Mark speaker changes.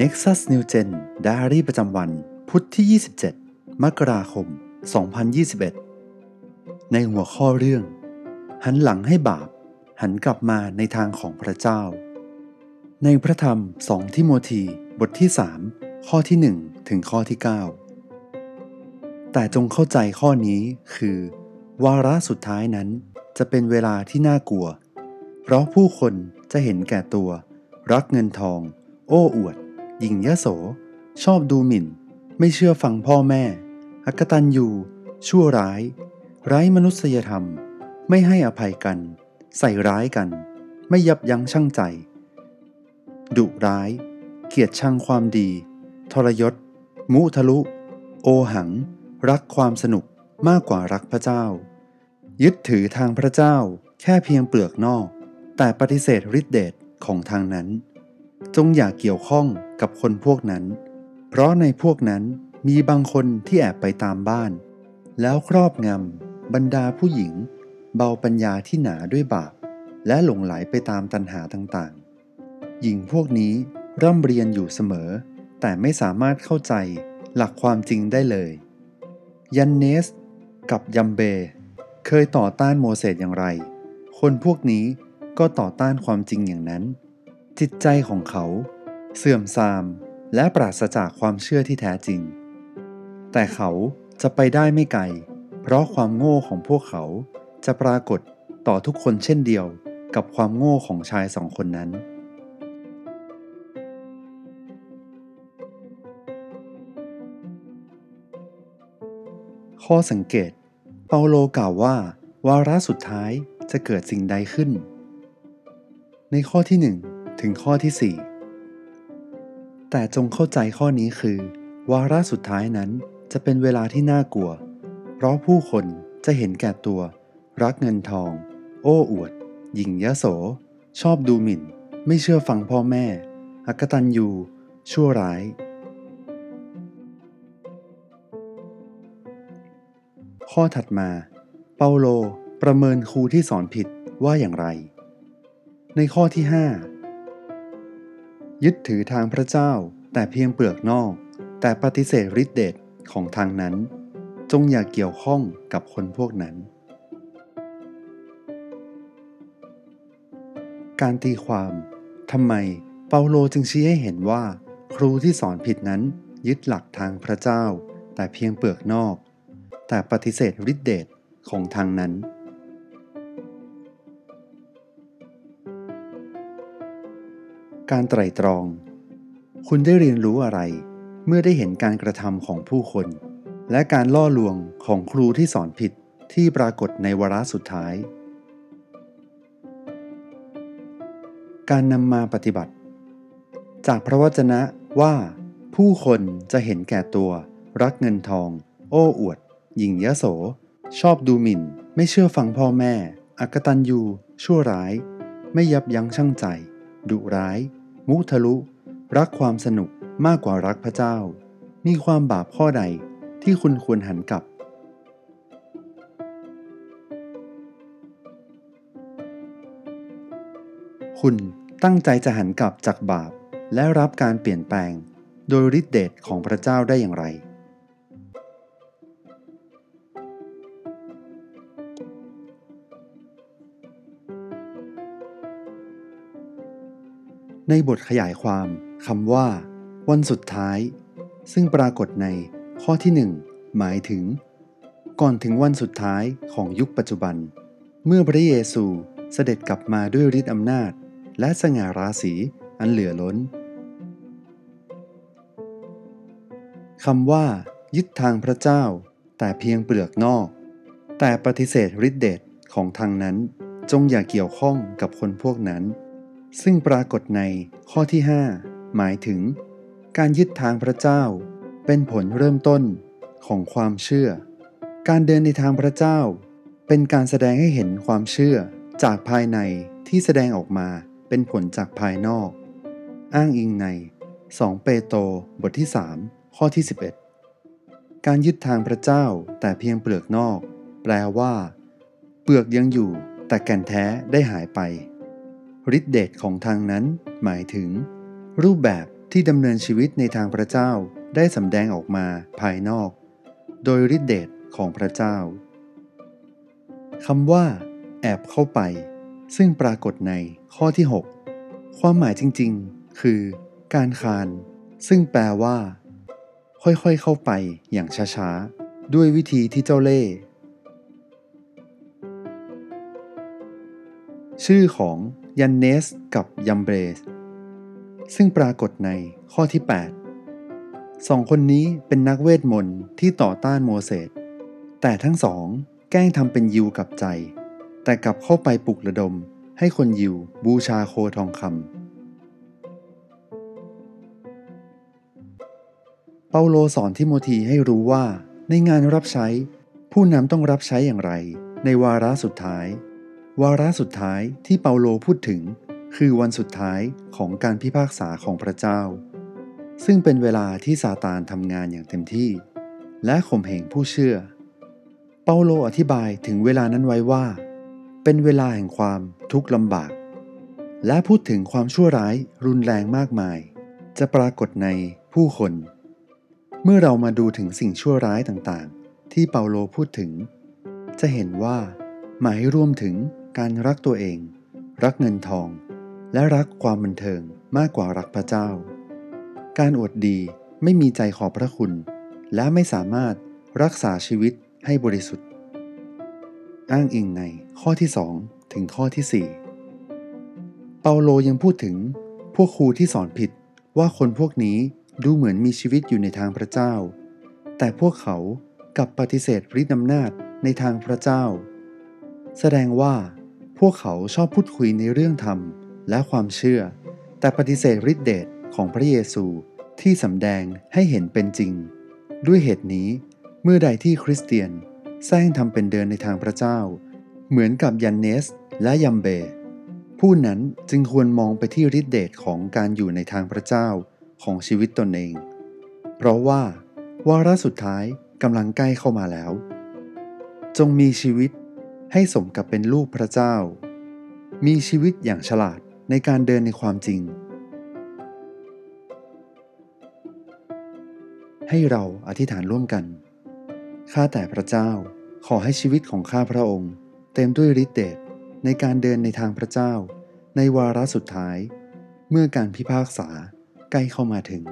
Speaker 1: Nexus New Gen Diary ประจำวัน พุธที่ 27 มกราคม 2021 ในหัวข้อเรื่อง หันหลังให้บาป หันกลับมาในทางของพระเจ้า ในพระธรรม 2 ทิโมธี บทที่ 3 ข้อที่ 1 ถึงข้อที่ 9 แต่จงเข้าใจข้อนี้คือ วาระสุดท้ายนั้นจะเป็นเวลาที่น่ากลัว เพราะผู้คนจะเห็นแก่ตัว รักเงินทอง โอ้อวด หญิงยโส ชอบดูหมิ่น ไม่เชื่อฟังพ่อแม่ อักตันยูชั่วร้าย ไร้มนุษยธรรม ไม่ให้อภัยกัน ใส่ร้ายกัน ไม่ยับยั้งชั่งใจ ดุร้าย เกียดชังความดี ทรยศ มุทะลุ โอหัง รักความสนุกมากกว่ารักพระเจ้า ยึดถือทางพระเจ้าแค่เพียงเปลือกนอก แต่ปฏิเสธฤทธิเดชของทางนั้น จงอย่าเกี่ยวข้องกับคนพวกนั้น เพราะในพวกนั้นมีบางคนที่แอบไปตามบ้าน แล้วครอบงำบรรดาผู้หญิง เบาปัญญาที่หนาด้วยบาป และหลงไหลไปตามตัณหาต่างๆ หญิงพวกนี้ร่ำเรียนอยู่เสมอ แต่ไม่สามารถเข้าใจหลักความจริงได้เลย ยันเนส กับยัมเบ เคยต่อต้านโมเสสอย่างไร คนพวกนี้ก็ต่อต้านความจริงอย่างนั้น จิตใจของเขาเสื่อมทรามและปราศจากความเชื่อที่แท้จริง แต่เขาจะไปได้ไม่ไกล เพราะความโง่ของพวกเขาจะปรากฏต่อทุกคนเช่นเดียวกับความโง่ของชายสองคนนั้น ข้อสังเกต เปาโลกล่าวว่า วาระสุดท้ายจะเกิดสิ่งใดขึ้น ในข้อที่1 ถึงข้อที่ 4 แต่จงเข้าใจข้อนี้คือ วาระสุดท้ายนั้นจะเป็นเวลาที่น่ากลัว เพราะผู้คนจะเห็นแก่ตัว รักเงินทอง โอ้อวดหญิงยโส ชอบดูหมิ่น ไม่เชื่อฟังพ่อแม่ อักตันยู ชั่วร้าย ข้อถัดมา เปาโลประเมินครูที่สอนผิดว่าอย่างไร ในข้อที่ 5 ยึดถือทางพระเจ้า แต่เพียงเปลือกนอก แต่ปฏิเสธฤทธิเดชของทางนั้น จงอย่าเกี่ยวข้องกับคนพวกนั้น การตีความทำไมเปาโลจึงชี้ให้เห็นว่า ครูที่สอนผิดนั้นยึดหลักทางพระเจ้า แต่เพียงเปลือกนอก แต่ปฏิเสธฤทธิเดชของทางนั้น การไตร่ตรอง คุณได้เรียนรู้อะไร เมื่อได้เห็นการกระทำของผู้คน และการล่อลวงของครูที่สอนผิดที่ปรากฏในวาระสุดท้าย การนำมาปฏิบัติ จากพระวจนะว่า ผู้คนจะเห็นแก่ตัว รักเงินทอง โอ้อวดหญิงยโส ชอบดูหมิ่น ไม่เชื่อฟังพ่อแม่ อักตันยูชั่วร้าย ไม่ยับยั้งชั่งใจ ดุร้าย มุทะลุ รักความสนุกมากกว่ารักพระเจ้า มีความบาปข้อใดที่คุณควรหันกลับ คุณตั้งใจจะหันกลับจากบาปและรับการเปลี่ยนแปลง โดยฤทธิเดชของพระเจ้าได้อย่างไร ในบทขยายความคำว่า วันสุดท้าย ซึ่งปรากฏในข้อที่ 1 หมายถึง ก่อนถึงวันสุดท้ายของยุคปัจจุบัน เมื่อพระเยซูเสด็จกลับมาด้วยฤทธิอำนาจ และสง่าราศีอันเหลือล้นคำว่า ยึดทางพระเจ้า แต่เพียงเปลือกนอก แต่ปฏิเสธฤทธิเดชของทางนั้นจงอย่าเกี่ยวข้องกับคนพวกนั้น ซึ่งปรากฏในข้อที่ 5 หมายถึง การยึดทางพระเจ้า เป็นผลเริ่มต้นของความเชื่อ การเดินในทางพระเจ้า เป็นการแสดงให้เห็นความเชื่อจากภายในที่แสดงออกมาเป็นผลจากภายนอก อ้างอิงใน 2 เปโตรบทที่ 3 ข้อที่ 11 การยึดทางพระเจ้าแต่เพียงเปลือกนอก แปลว่า เปลือกยังอยู่แต่แก่นแท้ได้หายไป ฤทธิเดชของทางนั้นหมายถึง รูปแบบที่ดำเนินชีวิตในทางพระเจ้าได้สำแดงออกมาภายนอก โดยฤทธิเดชของพระเจ้าคำว่า แอบเข้าไป ซึ่งปรากฏในข้อที่ 6 ความหมายจริงๆ คือ การคาน ซึ่งแปลว่า ค่อยๆเข้าไปอย่างช้าๆ ด้วยวิธีที่เจ้าเล่ชื่อของ ยันเนสกับยัมเบรส ซึ่งปรากฏในข้อที่ 8 สองคนนี้เป็นนักเวทมนต์ที่ต่อต้านโมเสส แต่ทั้งสองแกล้งทำเป็นยิวกับใจ แต่กลับเข้าไปปลุกระดมให้คนยิวบูชาโคทองคำ เปาโลสอนทิโมธีให้รู้ว่าในงานรับใช้ ผู้นำต้องรับใช้อย่างไร ในวาระสุดท้าย วาระสุดท้ายที่เปาโลพูดถึง คือวันสุดท้ายของการพิพากษาของพระเจ้า ซึ่งเป็นเวลาที่ซาตานทำงานอย่างเต็มที่ และข่มเหงผู้เชื่อ เปาโลอธิบายถึงเวลานั้นไว้ว่า เป็นเวลาแห่งความทุกข์ลำบาก และพูดถึงความชั่วร้ายรุนแรงมากมาย จะปรากฏในผู้คน เมื่อเรามาดูถึงสิ่งชั่วร้ายต่างๆ ที่เปาโลพูดถึง จะเห็นว่าหมายรวมถึง การรักตัวเอง รักเงินทอง และรักความบันเทิงมากกว่ารักพระเจ้า การอวดดีไม่มีใจขอบพระคุณ และไม่สามารถรักษาชีวิตให้บริสุทธิ์ อ้างอิงในข้อที่ 2 ถึงข้อที่ 4 เปาโลยังพูดถึงพวกครูที่สอนผิดว่าคนพวกนี้ดูเหมือนมีชีวิตอยู่ในทางพระเจ้า แต่พวกเขากลับปฏิเสธฤทธิอำนาจในทางพระเจ้า แสดงว่า พวกเขาชอบพูดคุยในเรื่องธรรมและความเชื่อ แต่ปฏิเสธฤทธิเดชของพระเยซูที่สำแดงให้เห็นเป็นจริง ด้วยเหตุนี้ เมื่อใดที่คริสเตียนแซงทำเป็นเดินในทางพระเจ้า เหมือนกับยันเนสและยัมเบ ผู้นั้นจึงควรมองไปที่ฤทธิเดชของการอยู่ในทางพระเจ้าของชีวิตตนเอง เพราะว่าวาระสุดท้ายกำลังใกล้เข้ามาแล้ว จงมีชีวิต ให้สมกับเป็นลูกพระเจ้า มีชีวิตอย่างฉลาดในการเดินในความจริง ให้เราอธิษฐานร่วมกัน ข้าแต่พระเจ้าขอให้ชีวิตของข้าพระองค์ เต็มด้วยฤทธิเดชในการเดินในทางพระเจ้า ในวาระสุดท้าย เมื่อการพิพากษาใกล้เข้ามาถึง